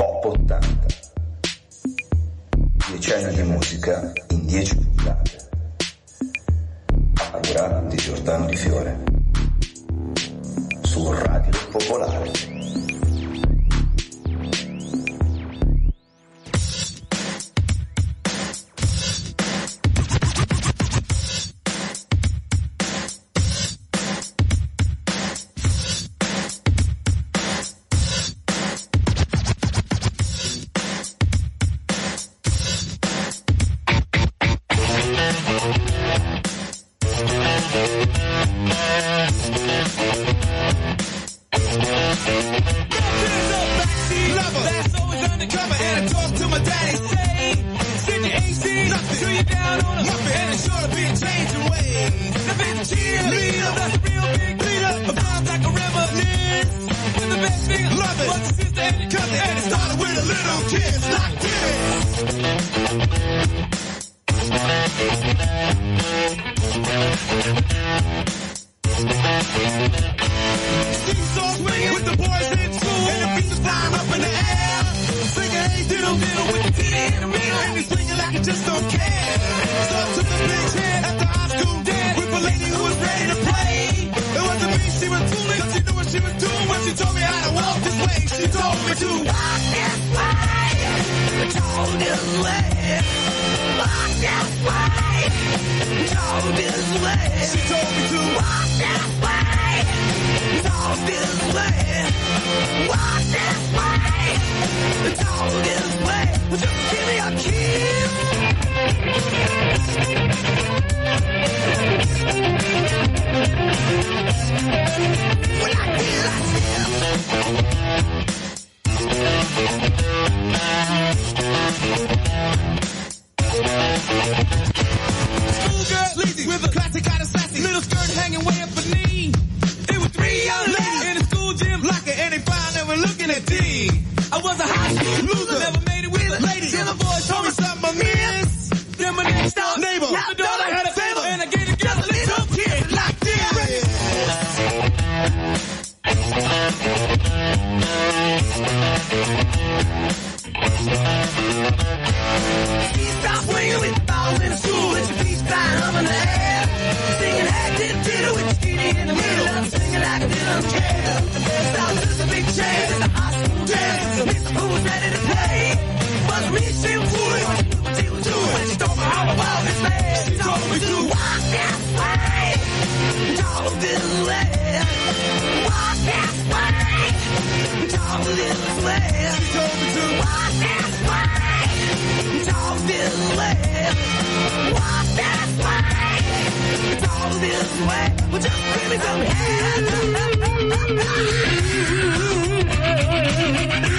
Pop 80. Dieci di musica in dieci puntate. A cura di Giordano Di Fiore. Su Radio Popolare. It's sure to be ways. The a real big leader. About like a reminisce. The best love it. Cut the it started with a little kiss like this. told me to walk this way. This way. Walk this way. Told this way. She told me to walk this way. Told this way. Walk this way. This way. Who's ready to play? Was me, she would. Till do it. She told me how the world is. She told me to walk this way. talk this way, Walk this way. talk this way. She told me to walk this way. talk this way, Walk this way. talk this way. Well, just give me some hands.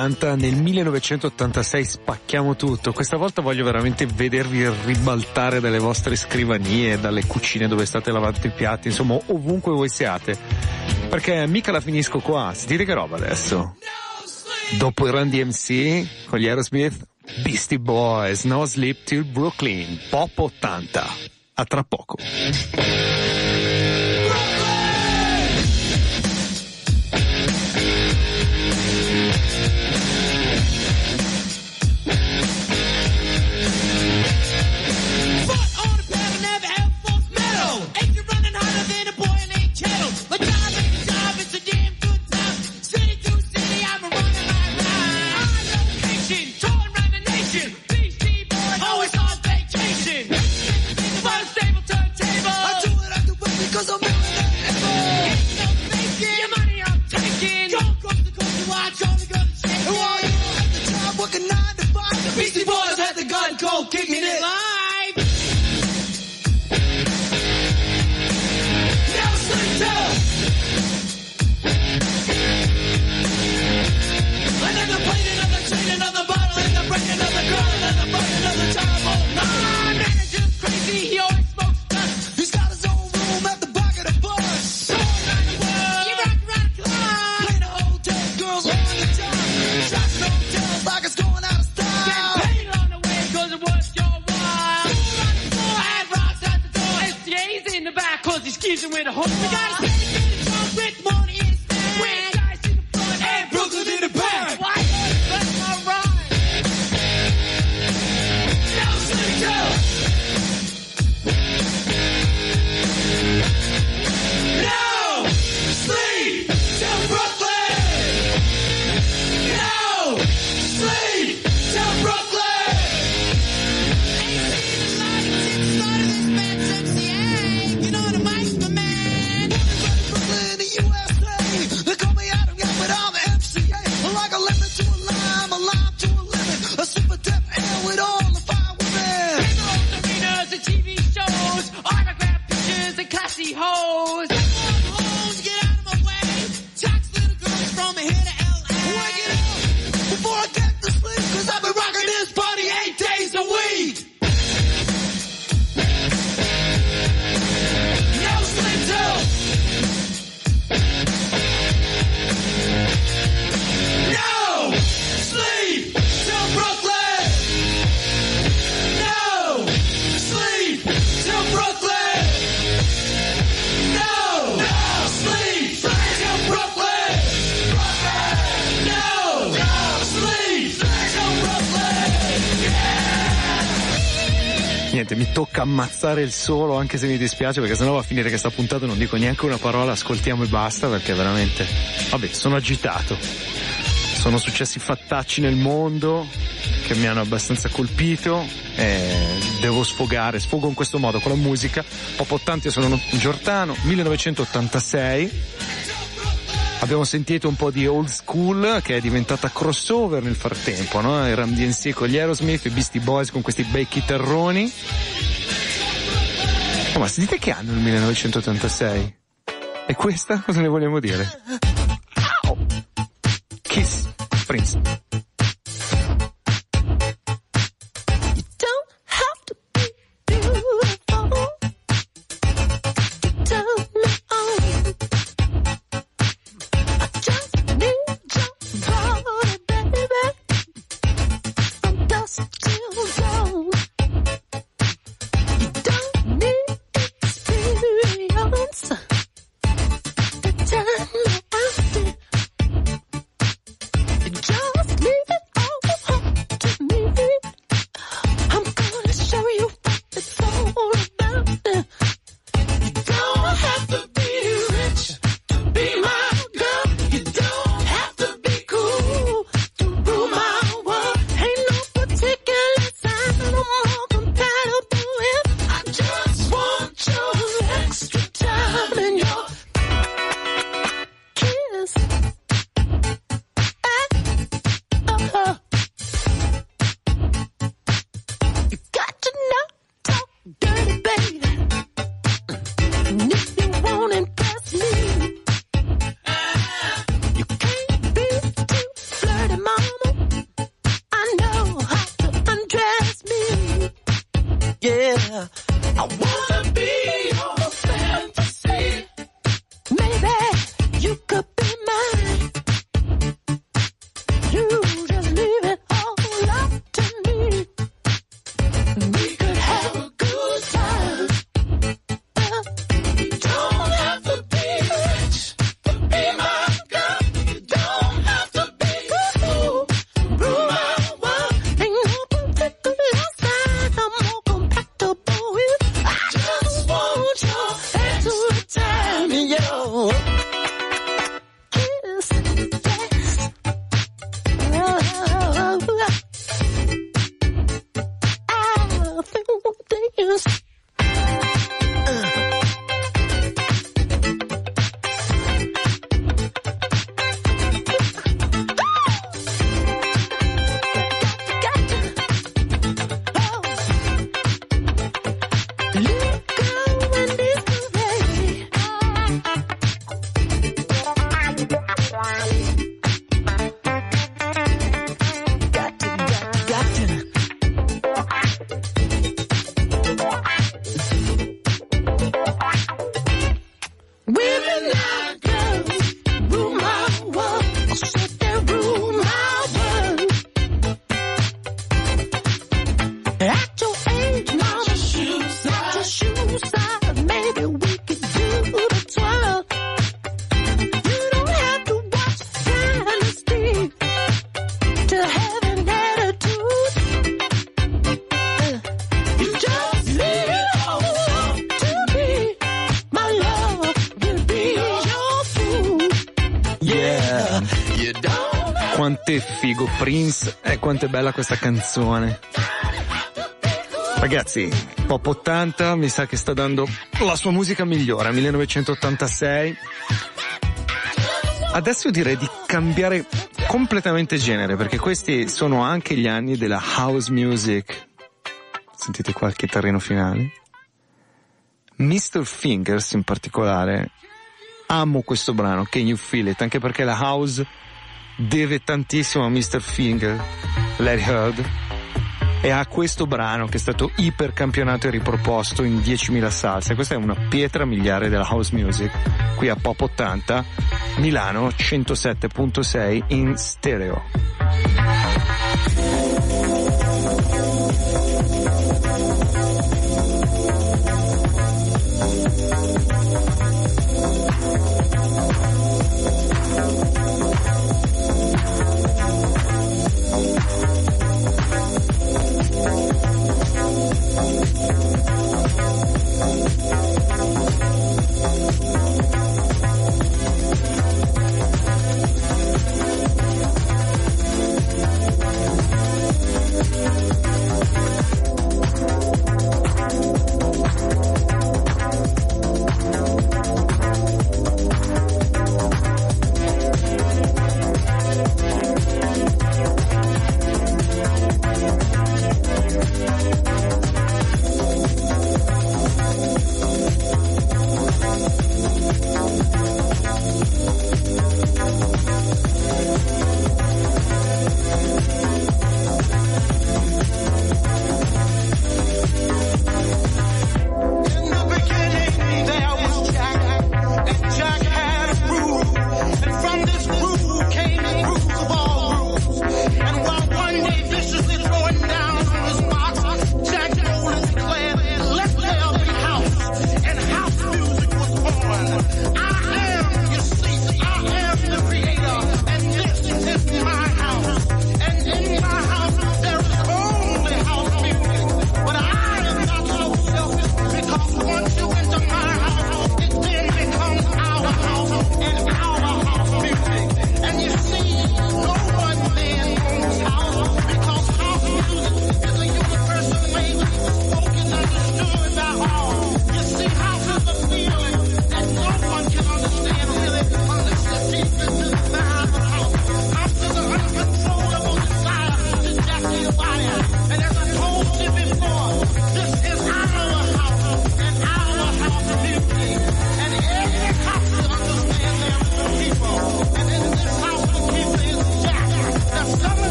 80, nel 1986 spacchiamo tutto. Questa volta voglio veramente vedervi ribaltare dalle vostre scrivanie, dalle cucine dove state lavando i piatti, insomma ovunque voi siate. Perché mica la finisco qua, sentite che roba adesso. Dopo il Randy MC con gli Aerosmith, Beastie Boys, No Sleep Till Brooklyn, Pop 80. A tra poco. Ammazzare il solo anche se mi dispiace perché sennò va a finire che sta puntata non dico neanche una parola, ascoltiamo e basta perché veramente, vabbè, sono agitato. Sono successi fattacci nel mondo che mi hanno abbastanza colpito e devo sfogare, sfogo in questo modo con la musica. Pop 80 sono Giordano, 1986. Abbiamo sentito un po' di old school che è diventata crossover nel frattempo, no? I Ram DNC con gli Aerosmith, i Beastie Boys con questi bei chitarroni. Oh, ma sentite che anno il 1986? E questa cosa ne vogliamo dire? Kiss Prince. Quanto è figo Prince e quanto è bella questa canzone. Ragazzi, Pop 80 mi sa che sta dando la sua musica migliore, 1986. Adesso direi di cambiare completamente genere perché questi sono anche gli anni della house music. Sentite qua il chitarrino finale. Mr. Fingers in particolare, amo questo brano, Can You Feel It, anche perché la house deve tantissimo a Mr. Finger, Larry Heard, e a questo brano che è stato ipercampionato e riproposto in 10.000 salse. Questa è una pietra miliare della house music, qui a Pop 80, Milano 107.6 in stereo.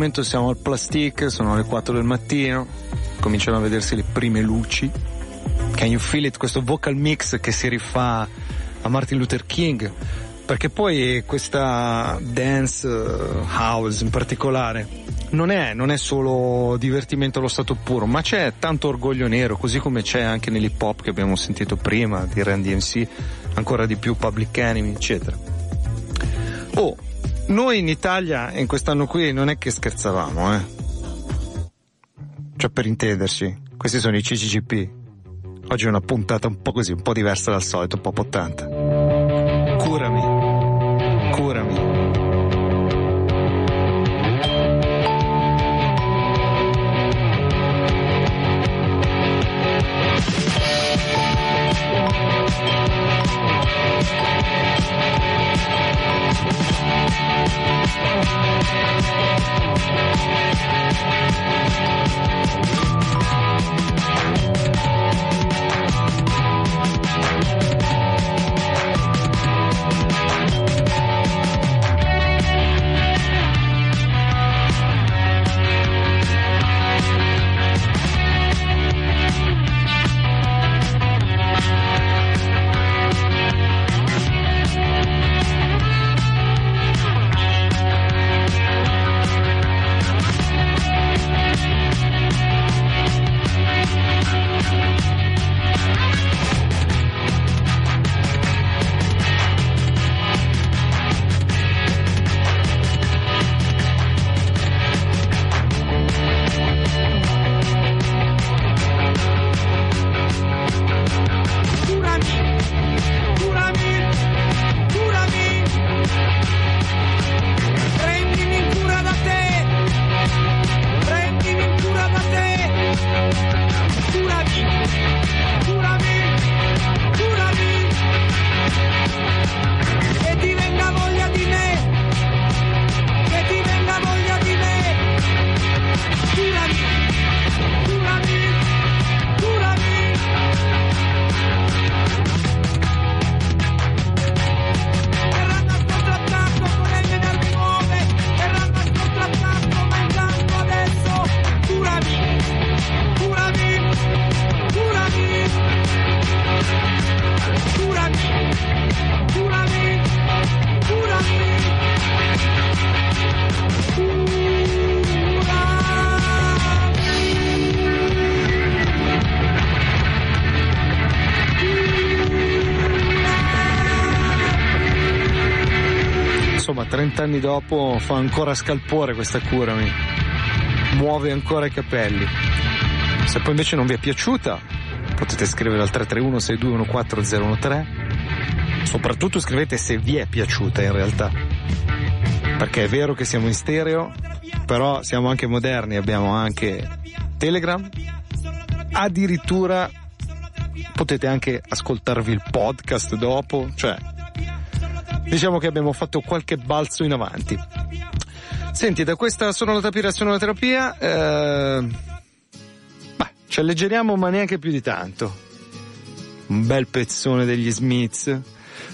Momento siamo al plastic, sono le 4 del mattino, cominciano a vedersi le prime luci. Can you feel it? Questo vocal mix che si rifà a Martin Luther King, perché poi questa dance uh, house in particolare non è, non è solo divertimento allo stato puro, ma c'è tanto orgoglio nero, così come c'è anche nell'hip hop che abbiamo sentito prima, di Randy MC, ancora di più Public Enemy, eccetera. Oh, noi in Italia in quest'anno qui non è che scherzavamo, eh. Cioè per intenderci, questi sono i CCCP. Oggi è una puntata un po' così, un po' diversa dal solito, un po' 80. 30 anni dopo fa ancora scalpore questa cura, mi muove ancora i capelli. Se poi invece non vi è piaciuta, potete scrivere al 331 6214013. Soprattutto scrivete se vi è piaciuta in realtà. Perché è vero che siamo in stereo, però siamo anche moderni, abbiamo anche Telegram. Addirittura potete anche ascoltarvi il podcast dopo, cioè diciamo che abbiamo fatto qualche balzo in avanti. Senti, da questa sonoterapia, sonoterapia, eh, beh, ci alleggeriamo ma neanche più di tanto. Un bel pezzone degli Smiths.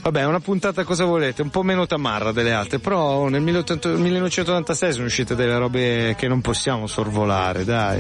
Vabbè, una puntata cosa volete, un po' meno tamarra delle altre, però nel 1986 sono uscite delle robe che non possiamo sorvolare, dai.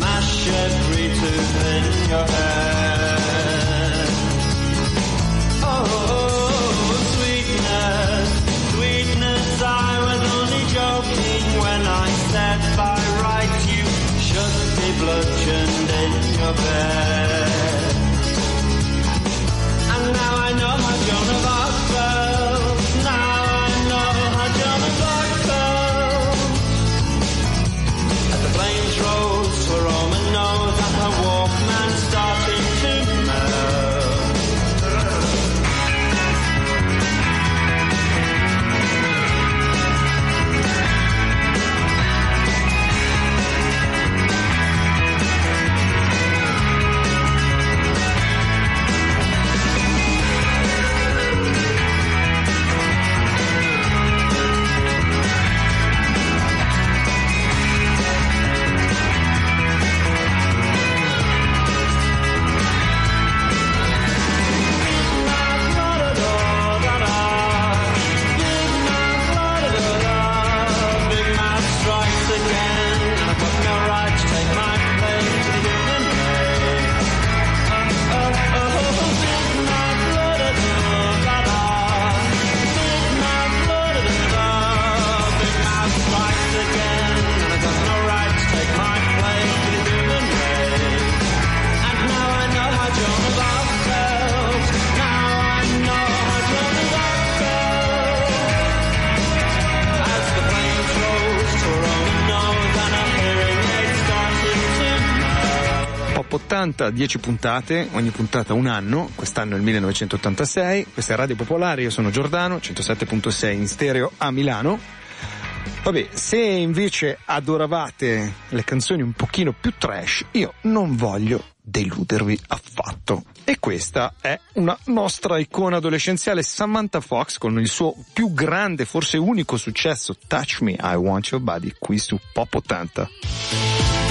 80, 10 puntate, ogni puntata un anno, quest'anno è il 1986, questa è Radio Popolare, io sono Giordano, 107.6 in stereo a Milano. Vabbè, se invece adoravate le canzoni un pochino più trash, io non voglio deludervi affatto. E questa è una nostra icona adolescenziale, Samantha Fox, con il suo più grande, forse unico successo, Touch Me, I Want Your Body, qui su Pop 80.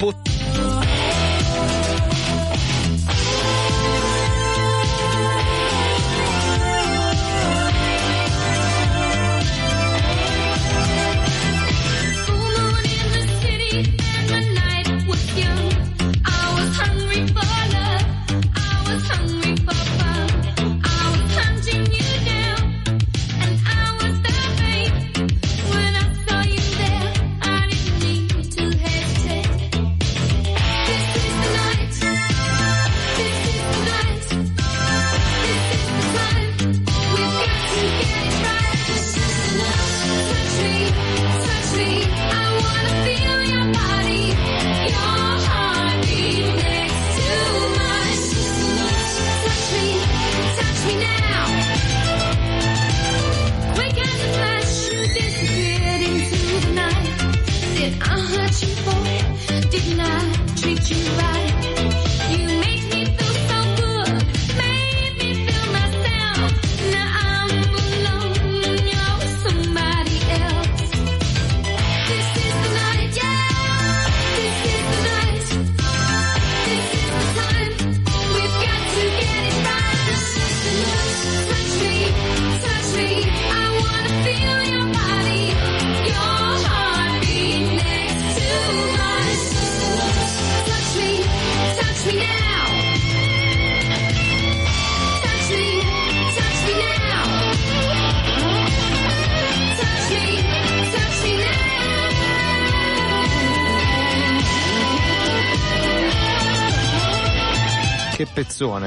Pop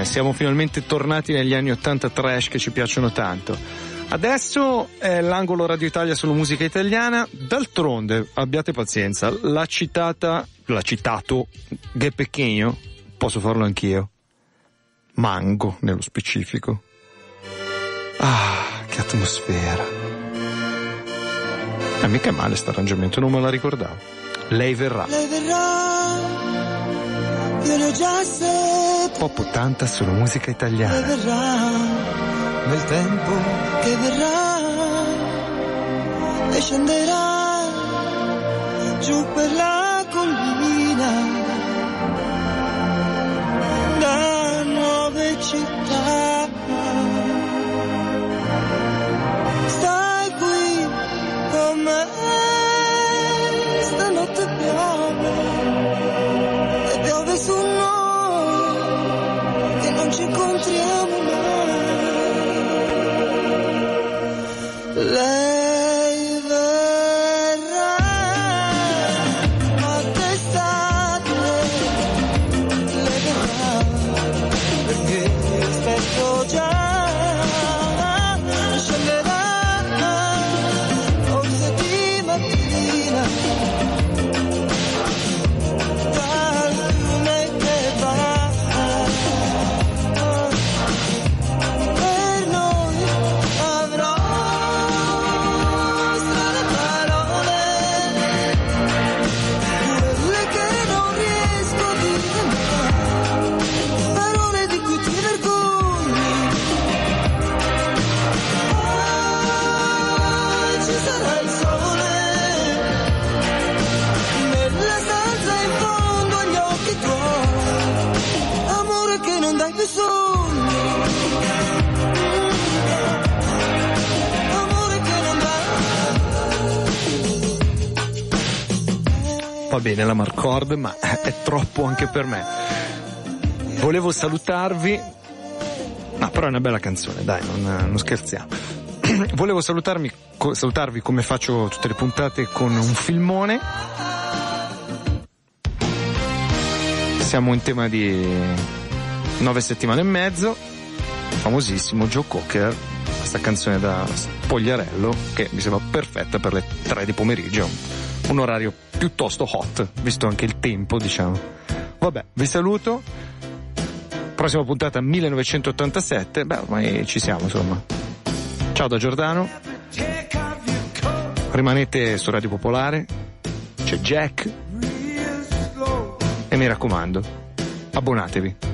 pezzone, siamo finalmente tornati negli anni 80 trash che ci piacciono tanto. Adesso è l'angolo Radio Italia sulla musica italiana, d'altronde abbiate pazienza, l'ha citata, l'ha citato Gue Pechegno, posso farlo anch'io. Mango nello specifico. Ah, che atmosfera. E mica male sto arrangiamento, non me la ricordavo. Lei verrà. Lei verrà, Pop 80 sulla musica italiana. verrà, nel tempo che verrà, e scenderà giù per la collina da nuove città. Bene la Marcord, ma è troppo anche per me. Volevo salutarvi, ma però è una bella canzone, dai, non, non scherziamo. Volevo salutarmi, salutarvi come faccio tutte le puntate con un filmone. Siamo in tema di nove settimane e mezzo, famosissimo Joe Cocker, questa canzone da Spogliarello che mi sembra perfetta per le tre di pomeriggio, un orario piuttosto hot, visto anche il tempo, diciamo. Vabbè, vi saluto. Prossima puntata 1987, beh ormai ci siamo insomma. Ciao da Giordano, rimanete su Radio Popolare, c'è Jack e mi raccomando, abbonatevi.